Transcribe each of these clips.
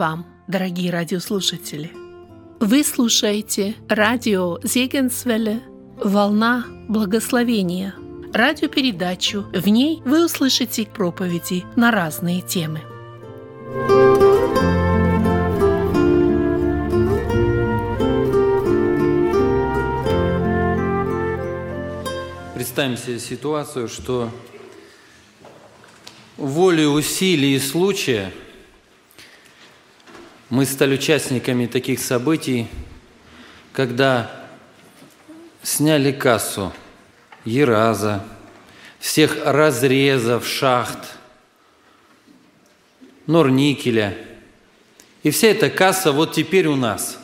Вам, дорогие радиослушатели! Вы слушаете радио Зегенсвелле «Волна благословения» радиопередачу. В ней вы услышите проповеди на разные темы. Представим себе ситуацию, что волей усилий и случая мы стали участниками таких событий, когда сняли кассу Ераза, всех разрезов, шахт, Норникеля. И вся эта касса вот теперь у нас.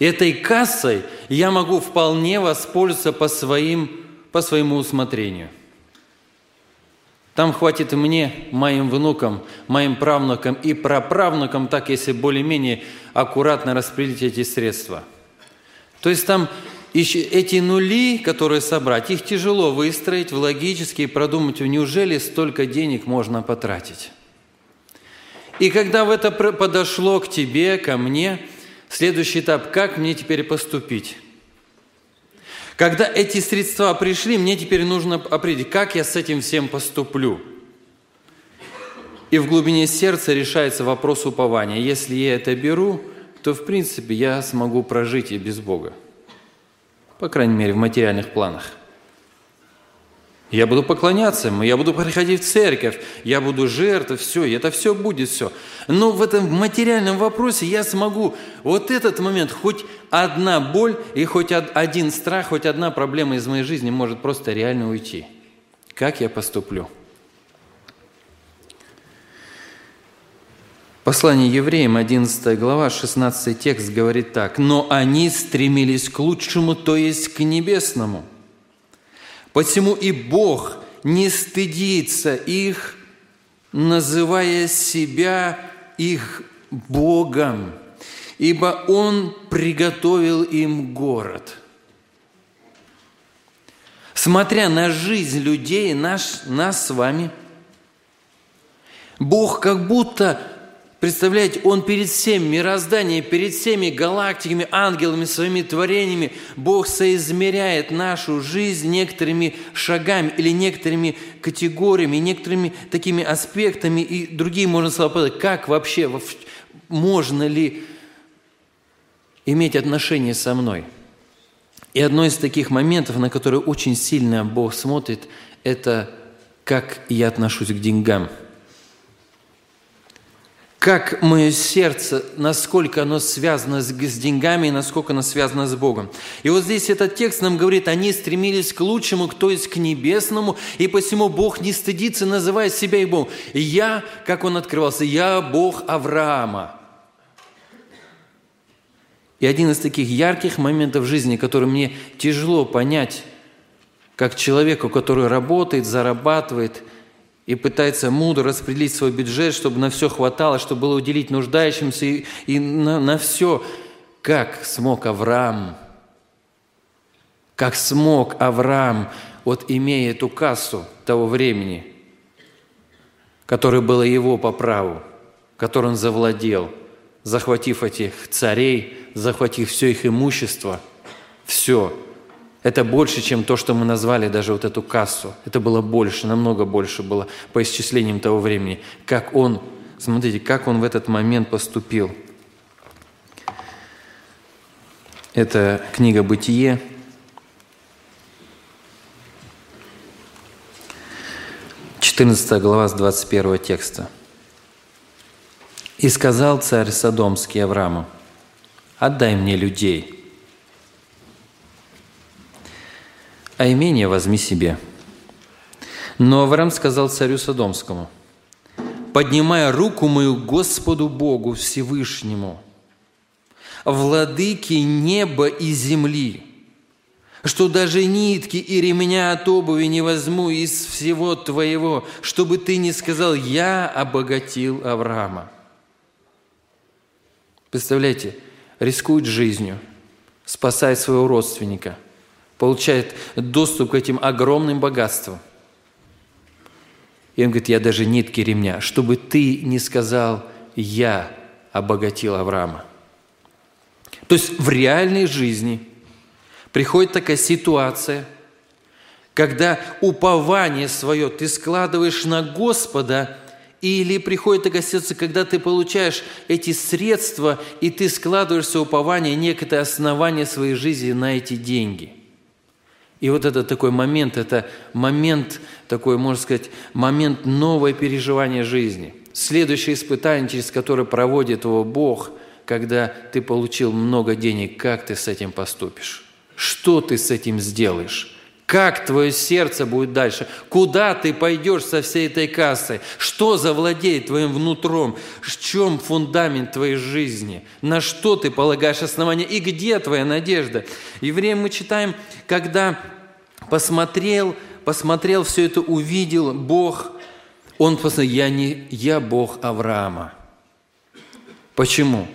И этой кассой я могу вполне воспользоваться по, своим, по своему усмотрению. Там хватит мне, моим внукам, моим правнукам и праправнукам, так если более-менее аккуратно распределить эти средства. То есть там эти нули, которые собрать, их тяжело выстроить в логически и продумать, неужели столько денег можно потратить. И когда в это подошло к тебе, ко мне, следующий этап, как мне теперь поступить? Когда эти средства пришли, мне теперь нужно определить, как я с этим всем поступлю. И в глубине сердца решается вопрос упования. Если я это беру, то, в принципе, я смогу прожить и без Бога. По крайней мере, в материальных планах. Я буду поклоняться ему, я буду приходить в церковь, я буду жертвовать, все, это все будет все. Но в этом материальном вопросе я смогу вот этот момент, хоть одна боль и хоть один страх, хоть одна проблема из моей жизни может просто реально уйти. Как я поступлю? Послание евреям, 11 глава, 16 текст говорит так. «Но они стремились к лучшему, то есть к небесному». Посему и Бог не стыдится их, называя себя их Богом, ибо Он приготовил им город. Смотря на жизнь людей, наш, нас с вами, Бог как будто Представляете, Он перед всем мирозданием, перед всеми галактиками, ангелами, своими творениями, Бог соизмеряет нашу жизнь некоторыми шагами или некоторыми категориями, некоторыми такими аспектами и другие, можно сказать, как вообще, можно ли иметь отношение со мной. И одно из таких моментов, на которые очень сильно Бог смотрит, это как я отношусь к деньгам – как мое сердце, насколько оно связано с, деньгами и насколько оно связано с Богом. И вот здесь этот текст нам говорит, они стремились к лучшему, то есть к небесному, и посему Бог не стыдится, называя себя и Богом. Я, как он открывался, я Бог Авраама. И один из таких ярких моментов жизни, который мне тяжело понять, как человеку, который работает, зарабатывает – и пытается мудро распределить свой бюджет, чтобы на все хватало, чтобы было уделить нуждающимся и, и на, на все. Как смог Авраам, как смог Авраам, вот имея эту кассу того времени, которая была его по праву, которой он завладел, захватив этих царей, захватив все их имущество, все – это больше, чем то, что мы назвали даже вот эту кассу. Это было больше, намного больше было по исчислениям того времени. Как он, смотрите, как он в этот момент поступил. Это книга «Бытие», Четырнадцатая глава с 21 текста. «И сказал царь Содомский Аврааму, отдай мне людей, а имение возьми себе». Но Авраам сказал царю Содомскому, «Поднимая руку мою Господу Богу Всевышнему, владыке неба и земли, что даже нитки и ремня от обуви не возьму из всего твоего, чтобы ты не сказал, я обогатил Авраама». Представляете, рискует жизнью, спасает своего родственника – получает доступ к этим огромным богатствам. И он говорит, я даже нитки ремня, чтобы ты не сказал, я обогатил Авраама. То есть в реальной жизни приходит такая ситуация, когда упование свое ты складываешь на Господа, или приходит такая ситуация, когда ты получаешь эти средства, и ты складываешься упование, некое основание своей жизни на эти деньги – и вот это такой момент, это момент, такой, можно сказать, момент новое переживания жизни. Следующее испытание, через которое проводит его Бог, когда ты получил много денег, как ты с этим поступишь? Что ты с этим сделаешь? Как твое сердце будет дальше? Куда ты пойдешь со всей этой кассой? Что завладеет твоим внутром? В чем фундамент твоей жизни? На что ты полагаешь основание? И где твоя надежда? Евреям мы читаем, когда посмотрел, посмотрел все это, увидел Бог, он посмотрел, я, не, я Бог Авраама. Почему?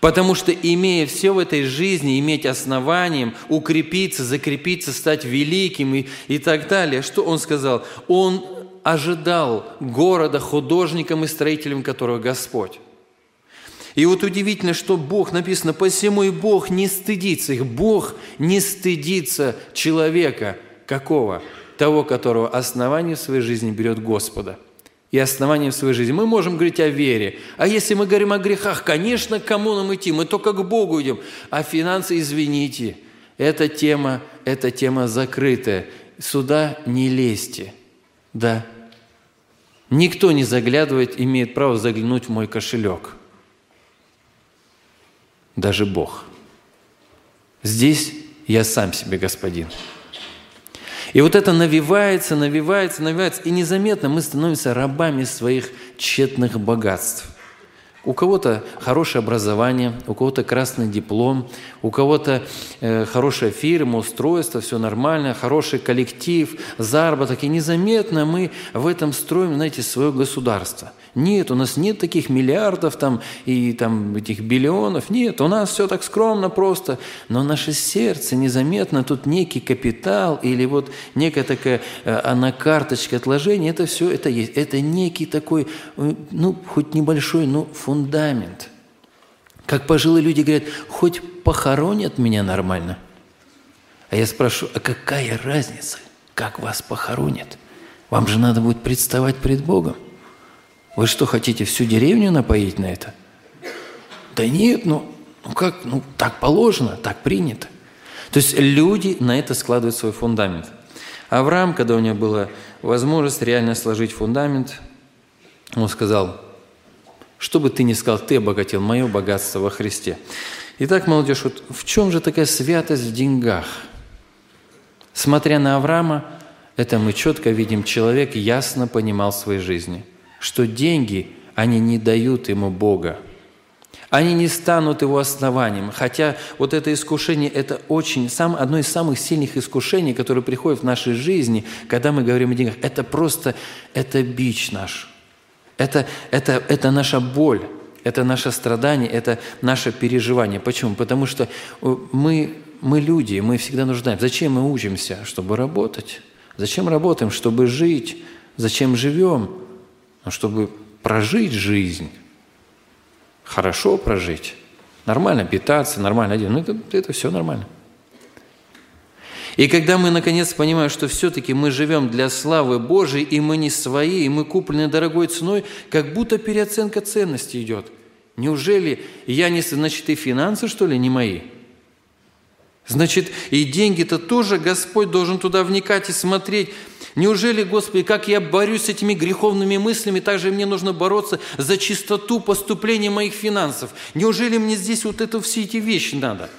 Потому что, имея все в этой жизни, иметь основанием, укрепиться, закрепиться, стать великим и, и так далее, что он сказал? Он ожидал города художником и строителем которого Господь. И вот удивительно, что Бог, написано, посему и Бог не стыдится их. Бог не стыдится человека. Какого? Того, которого основание в своей жизни берет Господа – и основанием своей жизни. Мы можем говорить о вере. А если мы говорим о грехах, конечно, к кому нам идти? Мы только к Богу идем. А финансы, извините, эта тема, эта тема закрытая. Сюда не лезьте. Да. Никто не заглядывает, имеет право заглянуть в мой кошелек. Даже Бог. Здесь я сам себе господин. И вот это навивается, навивается, навивается, и незаметно мы становимся рабами своих тщетных богатств – у кого-то хорошее образование, у кого-то красный диплом, у кого-то э, хорошая фирма, устройство, все нормально, хороший коллектив, заработок. И незаметно мы в этом строим, знаете, свое государство. Нет, у нас нет таких миллиардов там и там этих биллионов. Нет, у нас все так скромно просто. Но наше сердце незаметно, тут некий капитал или вот некая такая э, на карточке отложения, это все это есть. Это некий такой, э, ну, хоть небольшой, но фундамент. Как пожилые люди говорят, хоть похоронят меня нормально. А я спрашиваю, а какая разница, как вас похоронят? Вам же надо будет представать пред Богом. Вы что, хотите всю деревню напоить на это? Да нет, ну, ну как, ну так положено, так принято. То есть люди на это складывают свой фундамент. Авраам, когда у него была возможность реально сложить фундамент, он сказал, что бы ты ни сказал, ты обогатил мое богатство во Христе. Итак, молодежь, вот в чем же такая святость в деньгах? Смотря на Авраама, это мы четко видим, человек ясно понимал своей жизни, что деньги, они не дают ему Бога. Они не станут его основанием. Хотя вот это искушение – это очень, сам, одно из самых сильных искушений, которые приходят в нашей жизни, когда мы говорим о деньгах. Это просто, это бич наш – это, это, это наша боль, это наше страдание, это наше переживание. Почему? Потому что э, мы, мы люди, мы всегда нуждаемся. Зачем мы учимся? Чтобы работать. Зачем работаем? Чтобы жить. Зачем живем? Ну, чтобы прожить жизнь. Хорошо прожить. Нормально питаться, нормально одеться. Ну, это, это все нормально. И когда мы наконец понимаем, что все-таки мы живем для славы Божией, и мы не свои, и мы куплены дорогой ценой, как будто переоценка ценности идет. Неужели я не... Значит, и финансы, что ли, не мои? Значит, и деньги-то тоже Господь должен туда вникать и смотреть. Неужели, Господи, как я борюсь с этими греховными мыслями, так же мне нужно бороться за чистоту поступления моих финансов? Неужели мне здесь вот это все эти вещи надо?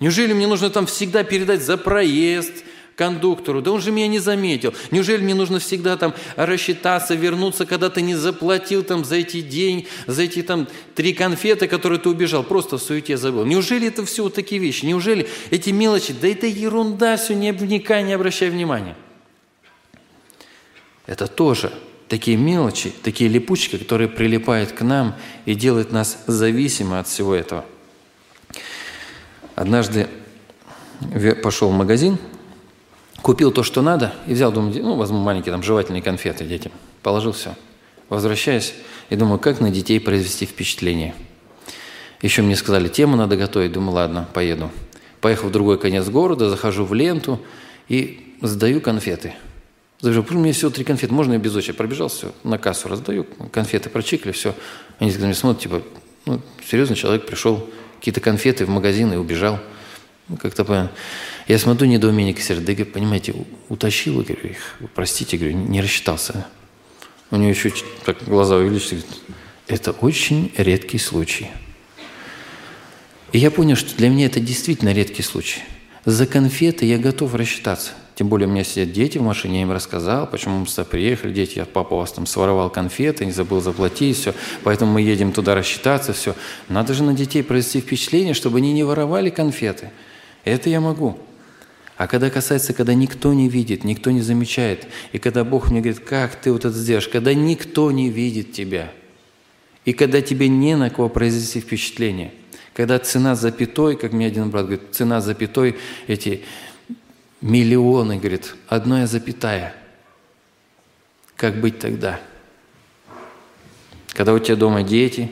Неужели мне нужно там всегда передать за проезд кондуктору? Да он же меня не заметил. Неужели мне нужно всегда там рассчитаться, вернуться, когда ты не заплатил там за эти день, за эти там три конфеты, которые ты убежал, просто в суете забыл? Неужели это все вот такие вещи? Неужели эти мелочи? Да это ерунда, все, не вникай, не обращай внимания. Это тоже такие мелочи, такие липучки, которые прилипают к нам и делают нас зависимы от всего этого – Однажды пошел в магазин, Купил то, что надо, и взял, думаю, ну, возьму маленькие там жевательные конфеты детям. Положил все. Возвращаюсь и думаю, как на детей произвести впечатление. Еще мне сказали, тему надо готовить. Думаю, ладно, поеду. Поехал в другой конец города, захожу в ленту и сдаю конфеты. Сдаю, у меня всего три конфеты, можно я без очереди? Пробежал, все, на кассу раздаю, конфеты прочикли, все. Они на смотрят, типа, ну, серьезно, человек пришел, какие-то конфеты в магазин и убежал. Ну, как-то. Я смотрю, недоумение да, понимаете, утащил, говорю, их, простите, говорю, не рассчитался. У него еще так глаза увеличились, это очень редкий случай. И я понял, что для меня это действительно редкий случай. За конфеты я готов рассчитаться. Тем более у меня сидят дети в машине, я им рассказал, почему мы сюда приехали, дети, я папа у вас там своровал конфеты, не забыл заплатить, все, поэтому мы едем туда рассчитаться, все. Надо же на детей произвести впечатление, чтобы они не воровали конфеты. Это я могу. А когда касается, когда никто не видит, никто не замечает, и когда Бог мне говорит, как ты вот это сделаешь, когда никто не видит тебя, и когда тебе не на кого произвести впечатление – когда цена запятой, как мне один брат говорит, цена запятой, эти миллионы, говорит, одна запятая. Как быть тогда? Когда у тебя дома дети,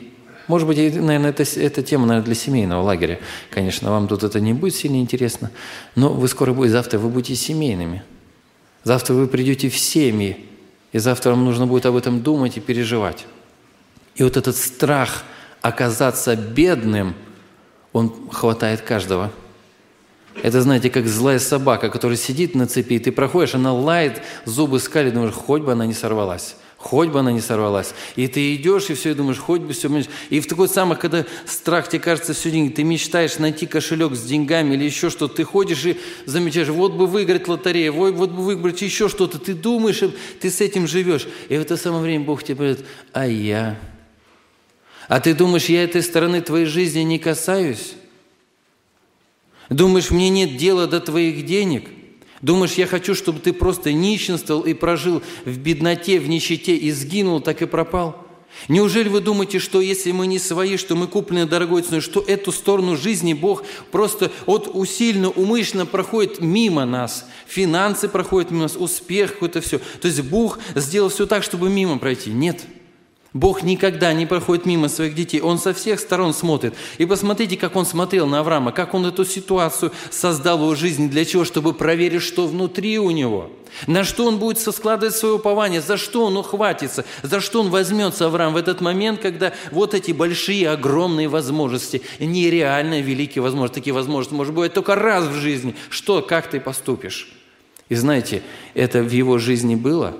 может быть, наверное, это, это тема наверное, для семейного лагеря. Конечно, вам тут это не будет сильно интересно, но вы скоро будете, завтра вы будете семейными. Завтра вы придете в семьи, и завтра вам нужно будет об этом думать и переживать. И вот этот страх оказаться бедным – он хватает каждого. Это, знаете, как злая собака, которая сидит на цепи, и ты проходишь, она лает, зубы скалит, думаешь, хоть бы она не сорвалась. Хоть бы она не сорвалась. И ты идешь, и все, и думаешь, хоть бы все. И в такой самый, когда страх тебе кажется все деньги, ты мечтаешь найти кошелек с деньгами или еще что-то, ты ходишь и замечаешь, вот бы выиграть лотерею, вот, вот бы выиграть еще что-то, ты думаешь, ты с этим живешь. И в это самое время Бог тебе говорит, а я а ты думаешь, я этой стороны твоей жизни не касаюсь? Думаешь, мне нет дела до твоих денег? Думаешь, я хочу, чтобы ты просто нищенствовал и прожил в бедноте, в нищете и сгинул, так и пропал? Неужели вы думаете, что если мы не свои, что мы куплены дорогой ценой, что эту сторону жизни Бог просто от усиленно, умышленно проходит мимо нас? Финансы проходят мимо нас, успех какой-то все. То есть Бог сделал все так, чтобы мимо пройти? Нет. Бог никогда не проходит мимо своих детей. Он со всех сторон смотрит. И посмотрите, как он смотрел на Авраама, как он эту ситуацию создал в его жизни. Для чего? Чтобы проверить, что внутри у него. На что он будет складывать свое упование, за что он ухватится, за что он возьмется, Авраам, в этот момент, когда вот эти большие, огромные возможности, нереально великие возможности, такие возможности, может быть, только раз в жизни. Что, как ты поступишь? И знаете, это в его жизни было,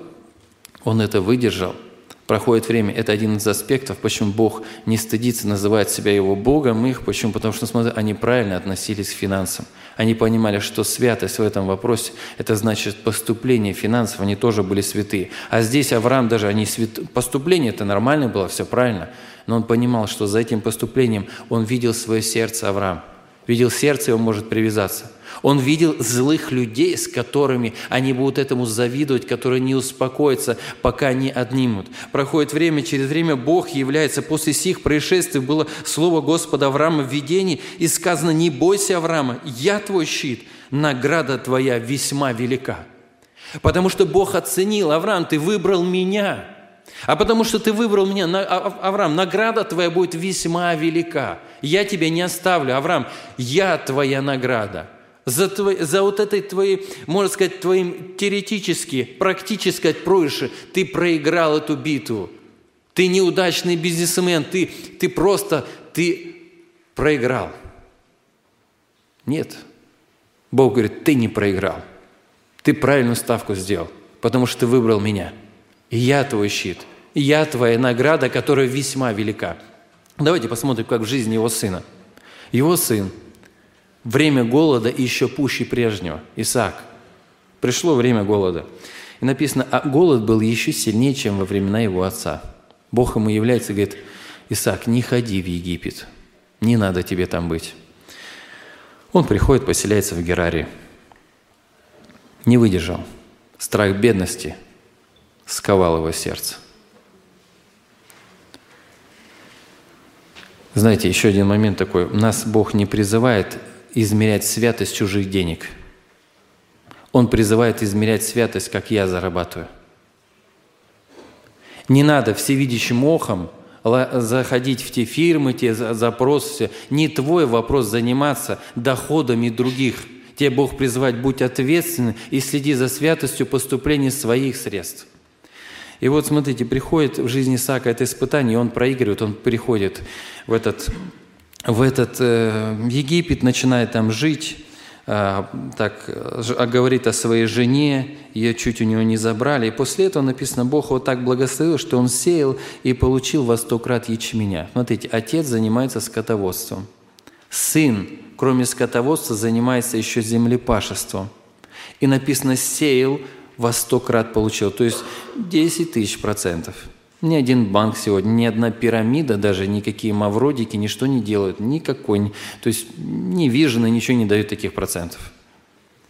он это выдержал – проходит время. Это один из аспектов, почему Бог не стыдится называть себя Его Богом их. Почему? Потому что, смотри, они правильно относились к финансам. Они понимали, что святость в этом вопросе – это значит поступление финансов, они тоже были святые. А здесь Авраам даже, они свят... поступление – это нормально было, все правильно. Но он понимал, что за этим поступлением он видел свое сердце Авраам. Видел сердце, и он может привязаться – он видел злых людей, с которыми они будут этому завидовать, которые не успокоятся, пока не отнимут. Проходит время, через время Бог является. После сих происшествий было слово Господа Авраама в видении, и сказано, не бойся, Авраама, я твой щит, награда твоя весьма велика. Потому что Бог оценил, Авраам, ты выбрал меня. А потому что ты выбрал меня, а, Авраам, награда твоя будет весьма велика. Я тебя не оставлю, Авраам, я твоя награда за, твой, за вот этой твоей, можно сказать, твоим теоретически, практически проигрыше, ты проиграл эту битву. Ты неудачный бизнесмен, ты, ты просто, ты проиграл. Нет. Бог говорит, ты не проиграл. Ты правильную ставку сделал, потому что ты выбрал меня. И я твой щит, и я твоя награда, которая весьма велика. Давайте посмотрим, как в жизни его сына. Его сын – время голода еще пуще прежнего. Исаак. Пришло время голода. И написано, а голод был еще сильнее, чем во времена его отца. Бог ему является и говорит, Исаак, не ходи в Египет, не надо тебе там быть. Он приходит, поселяется в Гераре. Не выдержал. Страх бедности сковал его сердце. Знаете, еще один момент такой. Нас Бог не призывает измерять святость чужих денег. Он призывает измерять святость, как я зарабатываю. Не надо всевидящим охом заходить в те фирмы, те запросы. Не твой вопрос заниматься доходами других. Тебе Бог призывает, будь ответственным и следи за святостью поступления своих средств. И вот смотрите, приходит в жизни Исаака это испытание, и он проигрывает, он приходит в этот, в этот э, Египет, начинает там жить, э, так э, говорит о своей жене, ее чуть у него не забрали. И после этого написано, Бог вот так благословил, что он сеял и получил во сто крат ячменя. Смотрите, отец занимается скотоводством. Сын, кроме скотоводства, занимается еще землепашеством. И написано, сеял во сто крат получил, то есть 10 тысяч процентов. Ни один банк сегодня, ни одна пирамида, даже никакие мавродики ничто не делают, никакой, то есть ни Vision ничего не дают таких процентов.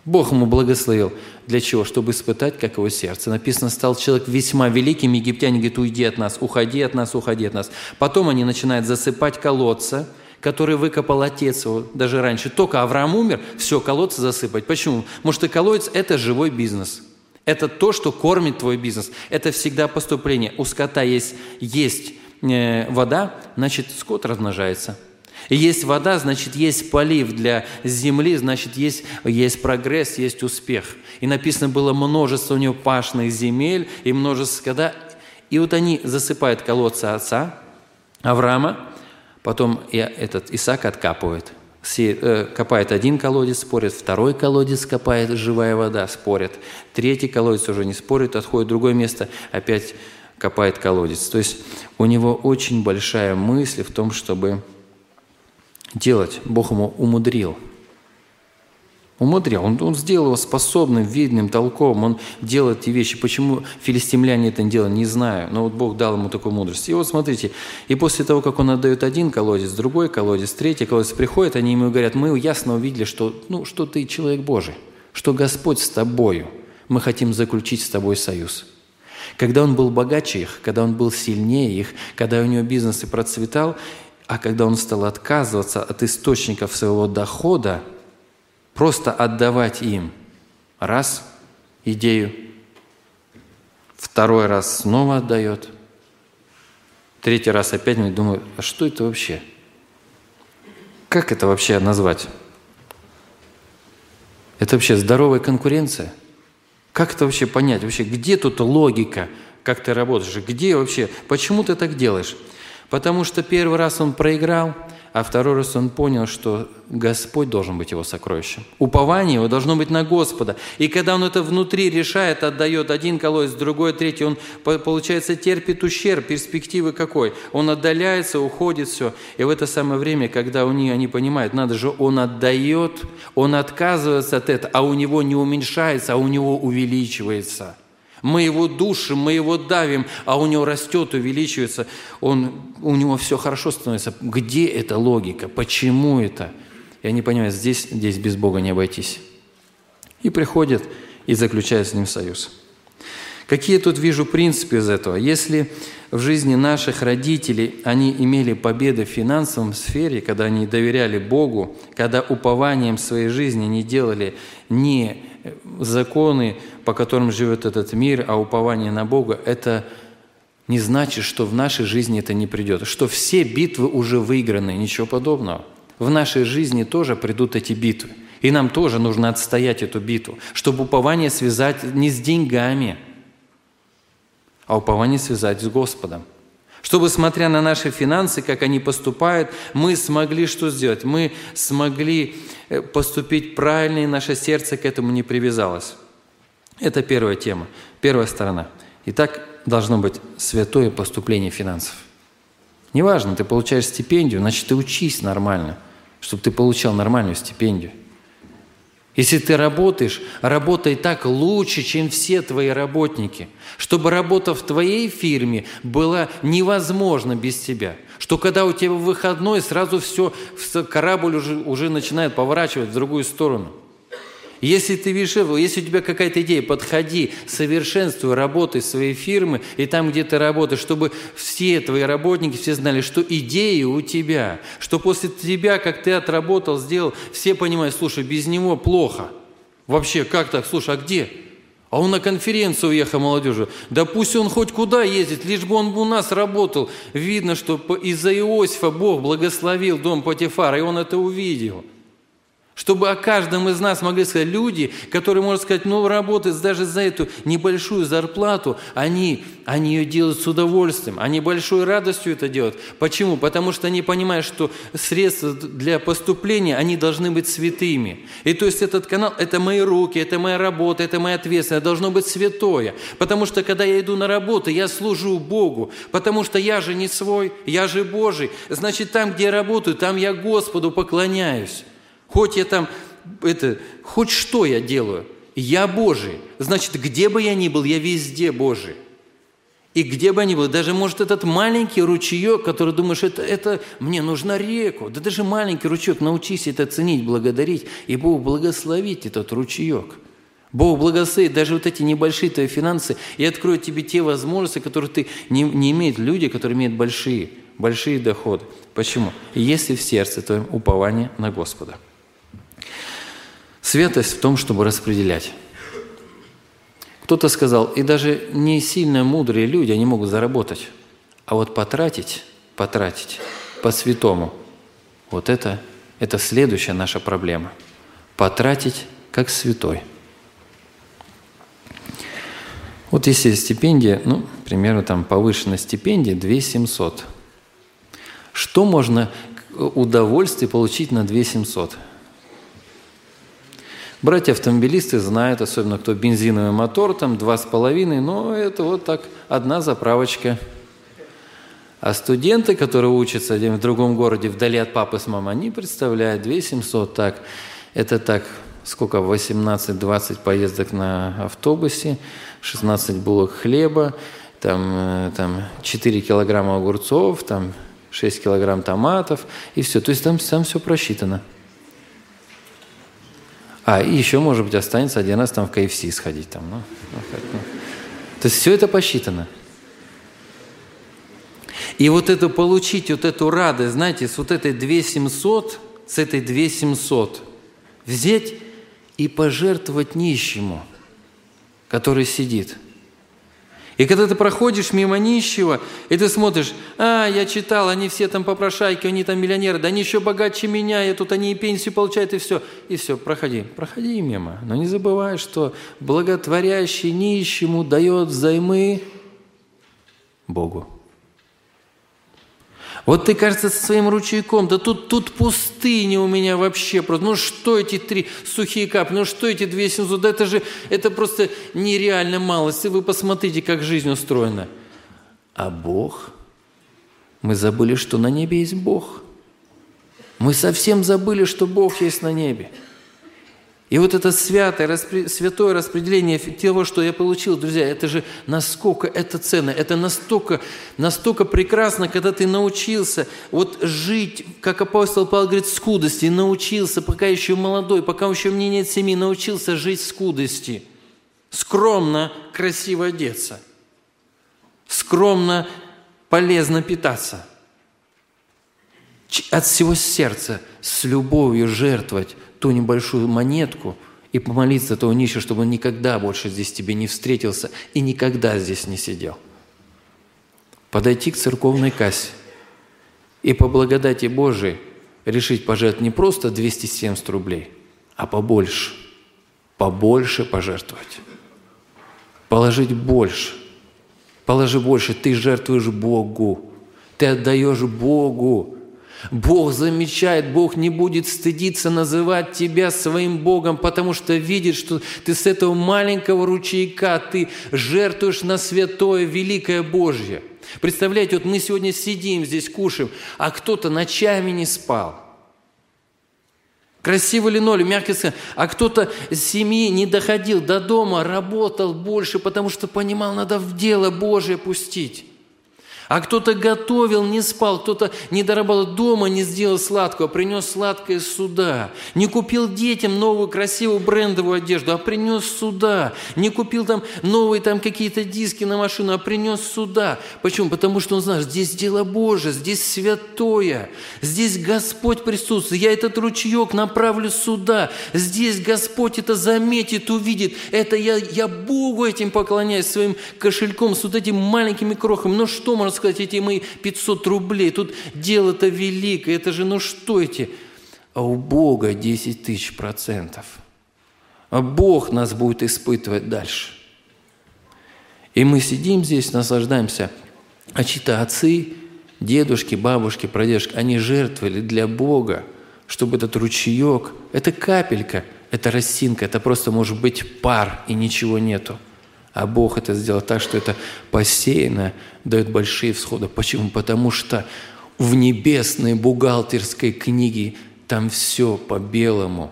Бог ему благословил. Для чего? Чтобы испытать, как его сердце. Написано, стал человек весьма великим, египтяне говорят, уйди от нас, уходи от нас, уходи от нас. Потом они начинают засыпать колодца, который выкопал отец его даже раньше. Только Авраам умер, все, колодцы засыпать. Почему? Потому что колодец – это живой бизнес – это то, что кормит твой бизнес. Это всегда поступление. У скота есть, есть э, вода, значит, скот размножается. Есть вода, значит, есть полив для земли, значит, есть, есть прогресс, есть успех. И написано было множество у него пашных земель и множество скота. И вот они засыпают колодцы отца Авраама, потом этот Исаак откапывает – Э, копает один колодец, спорит, второй колодец копает, живая вода, спорит, третий колодец уже не спорит, отходит в другое место, опять копает колодец. То есть у него очень большая мысль в том, чтобы делать. Бог ему умудрил – Умудрил. Он, он сделал его способным, видным, толковым. Он делает эти вещи. Почему филистимляне это не делали, не знаю. Но вот Бог дал ему такую мудрость. И вот смотрите, и после того, как он отдает один колодец, другой колодец, третий колодец, приходит, они ему говорят, мы ясно увидели, что, ну, что ты человек Божий, что Господь с тобою. Мы хотим заключить с тобой союз. Когда он был богаче их, когда он был сильнее их, когда у него бизнес и процветал, а когда он стал отказываться от источников своего дохода – просто отдавать им. Раз – идею, второй раз снова отдает, третий раз опять мне думаю, а что это вообще? Как это вообще назвать? Это вообще здоровая конкуренция? Как это вообще понять? Вообще, где тут логика, как ты работаешь? Где вообще? Почему ты так делаешь? Потому что первый раз он проиграл – а второй раз он понял, что Господь должен быть его сокровищем. Упование его должно быть на Господа. И когда он это внутри решает, отдает один колодец, другой, третий, он, получается, терпит ущерб, перспективы какой? Он отдаляется, уходит, все. И в это самое время, когда у них, они понимают, надо же, он отдает, он отказывается от этого, а у него не уменьшается, а у него увеличивается – мы его душим, мы его давим, а у него растет, увеличивается, он, у него все хорошо становится. Где эта логика? Почему это? Я не понимаю, здесь, здесь без Бога не обойтись. И приходит и заключает с ним союз. Какие тут вижу принципы из этого? Если в жизни наших родителей они имели победы в финансовом сфере, когда они доверяли Богу, когда упованием своей жизни не делали не законы, по которым живет этот мир, а упование на Бога, это не значит, что в нашей жизни это не придет, что все битвы уже выиграны, ничего подобного. В нашей жизни тоже придут эти битвы. И нам тоже нужно отстоять эту битву, чтобы упование связать не с деньгами, а упование связать с Господом – чтобы, смотря на наши финансы, как они поступают, мы смогли что сделать? Мы смогли э, поступить правильно, и наше сердце к этому не привязалось. Это первая тема, первая сторона. Итак, должно быть святое поступление финансов. Неважно, ты получаешь стипендию, значит, ты учись нормально, чтобы ты получал нормальную стипендию. Если ты работаешь, работай так лучше, чем все твои работники, чтобы работа в твоей фирме была невозможна без тебя. Что когда у тебя выходной, сразу все, корабль уже, уже начинает поворачивать в другую сторону – если ты видишь, если у тебя какая-то идея, подходи, совершенствуй, работай своей фирмы и там, где ты работаешь, чтобы все твои работники, все знали, что идеи у тебя, что после тебя, как ты отработал, сделал, все понимают, слушай, без него плохо. Вообще, как так? Слушай, а где? А он на конференцию уехал молодежи. Да пусть он хоть куда ездит, лишь бы он у нас работал. Видно, что из-за Иосифа Бог благословил дом Патифара, и он это увидел – чтобы о каждом из нас могли сказать люди, которые, можно сказать, ну, работают даже за эту небольшую зарплату, они, они ее делают с удовольствием, они большой радостью это делают. Почему? Потому что они понимают, что средства для поступления, они должны быть святыми. И то есть этот канал – это мои руки, это моя работа, это моя ответственность, должно быть святое. Потому что когда я иду на работу, я служу Богу, потому что я же не свой, я же Божий. Значит, там, где я работаю, там я Господу поклоняюсь. Хоть я там, это, хоть что я делаю, я Божий. Значит, где бы я ни был, я везде Божий. И где бы ни был, даже, может, этот маленький ручеек, который думаешь, это, это мне нужна реку. Да даже маленький ручеек, научись это ценить, благодарить, и Бог благословит этот ручеек. Бог благословит даже вот эти небольшие твои финансы и откроет тебе те возможности, которые ты не, не имеют люди, которые имеют большие, большие доходы. Почему? Если в сердце твоем упование на Господа – Святость в том, чтобы распределять. Кто-то сказал, и даже не сильно мудрые люди, они могут заработать, а вот потратить, потратить по-святому, вот это, это следующая наша проблема. Потратить как святой. Вот если стипендия, ну, примерно там повышенная стипендия 2 700. Что можно удовольствие получить на 2 700? Братья-автомобилисты знают, особенно кто бензиновый мотор, там два с половиной, но это вот так одна заправочка. А студенты, которые учатся где в другом городе, вдали от папы с мамой, они представляют 2 700, так, это так, сколько, 18-20 поездок на автобусе, 16 булок хлеба, там, э, там 4 килограмма огурцов, там 6 килограмм томатов и все. То есть там, там все просчитано. А, и еще, может быть, останется один раз там в КФС сходить. Там, ну, ну, ну. То есть все это посчитано. И вот это получить, вот эту радость, знаете, с вот этой 2700, с этой 2700, взять и пожертвовать нищему, который сидит – и когда ты проходишь мимо нищего, и ты смотришь, а, я читал, они все там попрошайки, они там миллионеры, да они еще богаче меня, и тут они и пенсию получают, и все. И все, проходи, проходи мимо. Но не забывай, что благотворящий нищему дает взаймы Богу. Вот ты, кажется, со своим ручейком, да тут, тут пустыня у меня вообще просто. Ну что эти три сухие капли, ну что эти две семьсот, да это же, это просто нереально малость. И вы посмотрите, как жизнь устроена. А Бог, мы забыли, что на небе есть Бог. Мы совсем забыли, что Бог есть на небе. И вот это святое, святое распределение того, что я получил, друзья, это же насколько это ценно, это настолько, настолько прекрасно, когда ты научился вот жить, как апостол Павел говорит, скудости, научился, пока еще молодой, пока еще мне нет семьи, научился жить в скудости, скромно, красиво одеться, скромно, полезно питаться, от всего сердца, с любовью жертвовать ту небольшую монетку и помолиться того нищего, чтобы он никогда больше здесь тебе не встретился и никогда здесь не сидел. Подойти к церковной кассе и по благодати Божией решить пожертвовать не просто 270 рублей, а побольше, побольше пожертвовать. Положить больше. Положи больше. Ты жертвуешь Богу. Ты отдаешь Богу. Бог замечает, Бог не будет стыдиться называть тебя своим Богом, потому что видит, что ты с этого маленького ручейка, ты жертвуешь на святое, великое Божье. Представляете, вот мы сегодня сидим здесь, кушаем, а кто-то ночами не спал. Красиво линолеум, мягко сказать. А кто-то с семьи не доходил до дома, работал больше, потому что понимал, надо в дело Божие пустить. А кто-то готовил, не спал, кто-то не доработал дома, не сделал сладкого, принес сладкое сюда. Не купил детям новую красивую брендовую одежду, а принес сюда. Не купил там новые там какие-то диски на машину, а принес сюда. Почему? Потому что он знает, здесь дело Божие, здесь святое, здесь Господь присутствует. Я этот ручеек направлю сюда. Здесь Господь это заметит, увидит. Это я, я Богу этим поклоняюсь, своим кошельком, с вот этими маленькими крохами. Ну что можно сказать, эти мои 500 рублей, тут дело-то великое, это же, ну что эти? А у Бога 10 тысяч процентов. А Бог нас будет испытывать дальше. И мы сидим здесь, наслаждаемся. А чьи-то отцы, дедушки, бабушки, прадедушки, они жертвовали для Бога, чтобы этот ручеек, это капелька, это росинка, это просто может быть пар и ничего нету – а Бог это сделал так, что это посеяно дает большие всходы. Почему? Потому что в небесной бухгалтерской книге там все по-белому,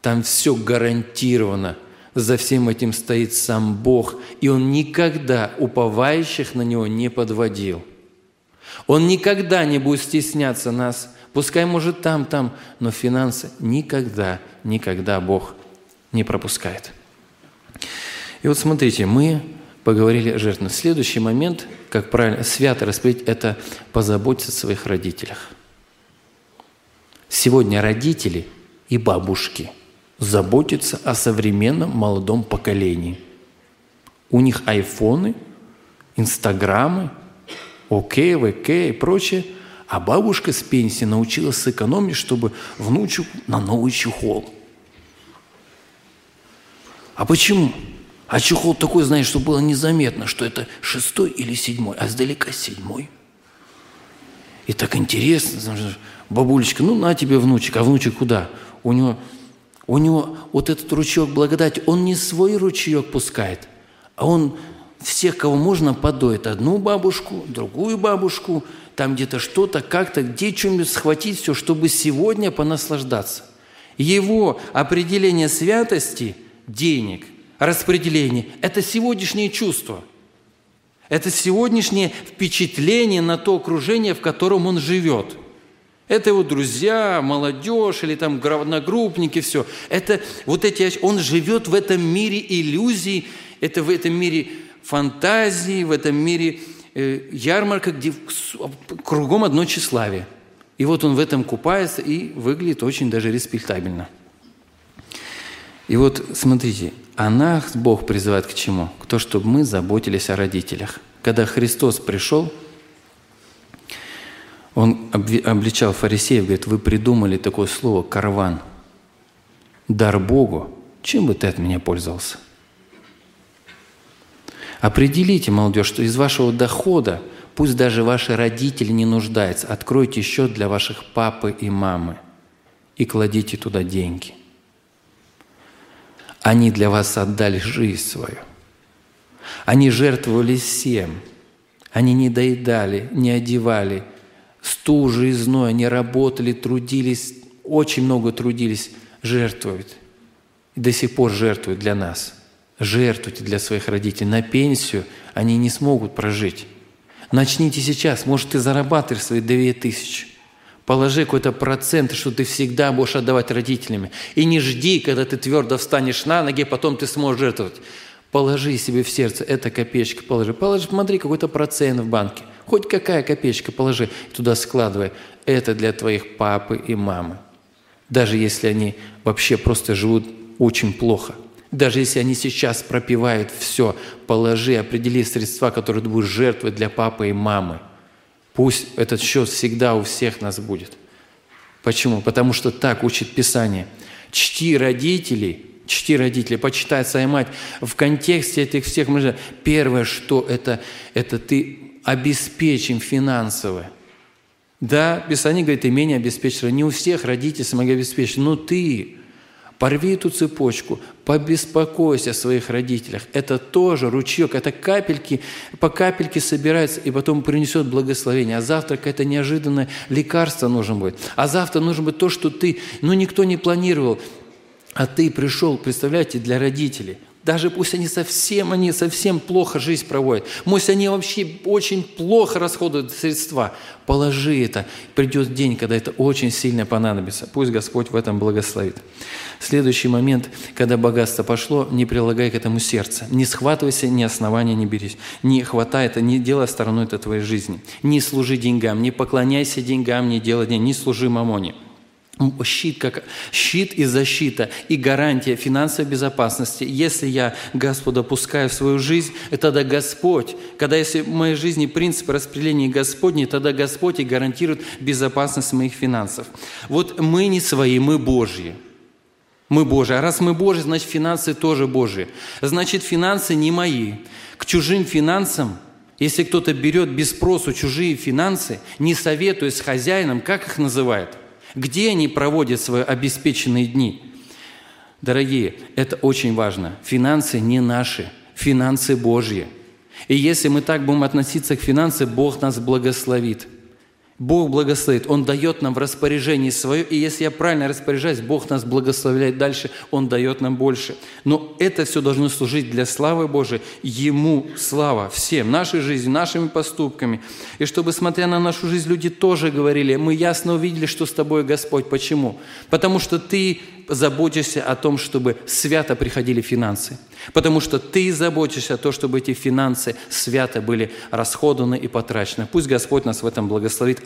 там все гарантировано. За всем этим стоит сам Бог, и Он никогда уповающих на Него не подводил. Он никогда не будет стесняться нас, пускай может там, там, но финансы никогда, никогда Бог не пропускает. И вот смотрите, мы поговорили о жертве. Следующий момент, как правильно свято распределить, это позаботиться о своих родителях. Сегодня родители и бабушки заботятся о современном молодом поколении. У них айфоны, инстаграмы, окей, ВК и прочее. А бабушка с пенсии научилась сэкономить, чтобы внучу на новый чехол. А почему? А чехол такой, знаешь, что было незаметно, что это шестой или седьмой, а сдалека седьмой. И так интересно, бабулечка, ну на тебе внучек, а внучек куда? У него, у него вот этот ручеек благодати, он не свой ручеек пускает, а он всех, кого можно, подоит. Одну бабушку, другую бабушку, там где-то что-то, как-то, где что-нибудь схватить все, чтобы сегодня понаслаждаться. Его определение святости – денег – распределение – это сегодняшние чувства. Это сегодняшнее впечатление на то окружение, в котором он живет. Это его друзья, молодежь или там одногруппники, все. Это вот эти, он живет в этом мире иллюзий, это в этом мире фантазии, в этом мире э, ярмарка, где кругом одно тщеславие. И вот он в этом купается и выглядит очень даже респектабельно. И вот смотрите, а Бог призывает к чему? К тому, чтобы мы заботились о родителях. Когда Христос пришел, Он обличал фарисеев, говорит, вы придумали такое слово «карван». Дар Богу, чем бы ты от меня пользовался? Определите, молодежь, что из вашего дохода, пусть даже ваши родители не нуждаются, откройте счет для ваших папы и мамы и кладите туда деньги – они для вас отдали жизнь свою. Они жертвовали всем. Они не доедали, не одевали. Стужи и зной, они работали, трудились, очень много трудились, жертвуют. И до сих пор жертвуют для нас. Жертвуйте для своих родителей. На пенсию они не смогут прожить. Начните сейчас. Может, ты зарабатываешь свои 2 тысячи. Положи какой-то процент, что ты всегда будешь отдавать родителями. И не жди, когда ты твердо встанешь на ноги, потом ты сможешь жертвовать. Положи себе в сердце, эта копеечка положи. Положи, смотри, какой-то процент в банке. Хоть какая копеечка положи, туда складывай. Это для твоих папы и мамы. Даже если они вообще просто живут очень плохо. Даже если они сейчас пропивают все, положи, определи средства, которые ты будешь жертвовать для папы и мамы – Пусть этот счет всегда у всех нас будет. Почему? Потому что так учит Писание. Чти родителей, чти родителей, почитай свою мать. В контексте этих всех мы первое, что это, это ты обеспечим финансово. Да, Писание говорит, имение обеспечено. Не у всех родители смогли обеспечить, но ты Порви эту цепочку, побеспокойся о своих родителях. Это тоже ручеек, это капельки, по капельке собирается и потом принесет благословение. А завтра какое-то неожиданное лекарство нужно будет. А завтра нужно будет то, что ты, ну, никто не планировал, а ты пришел, представляете, для родителей. Даже пусть они совсем, они совсем плохо жизнь проводят. Пусть они вообще очень плохо расходуют средства. Положи это. Придет день, когда это очень сильно понадобится. Пусть Господь в этом благословит. Следующий момент, когда богатство пошло, не прилагай к этому сердце. Не схватывайся, ни основания не берись. Не хватай это, не делай стороной это твоей жизни. Не служи деньгам, не поклоняйся деньгам, не делай денег, не служи мамоне. Щит, как щит и защита, и гарантия финансовой безопасности. Если я Господа пускаю в свою жизнь, тогда Господь, когда если в моей жизни принцип распределения Господней, тогда Господь и гарантирует безопасность моих финансов. Вот мы не свои, мы Божьи. Мы Божьи. А раз мы Божьи, значит финансы тоже Божьи. Значит финансы не мои. К чужим финансам, если кто-то берет без спросу чужие финансы, не советуясь с хозяином, как их называют – где они проводят свои обеспеченные дни? Дорогие, это очень важно. Финансы не наши, финансы Божьи. И если мы так будем относиться к финансам, Бог нас благословит – Бог благословит, Он дает нам в распоряжении свое, и если я правильно распоряжаюсь, Бог нас благословляет дальше, Он дает нам больше. Но это все должно служить для славы Божией, Ему слава всем, нашей жизнью, нашими поступками. И чтобы, смотря на нашу жизнь, люди тоже говорили, мы ясно увидели, что с тобой Господь. Почему? Потому что Ты заботишься о том, чтобы свято приходили финансы. Потому что ты заботишься о том, чтобы эти финансы свято были расходованы и потрачены. Пусть Господь нас в этом благословит.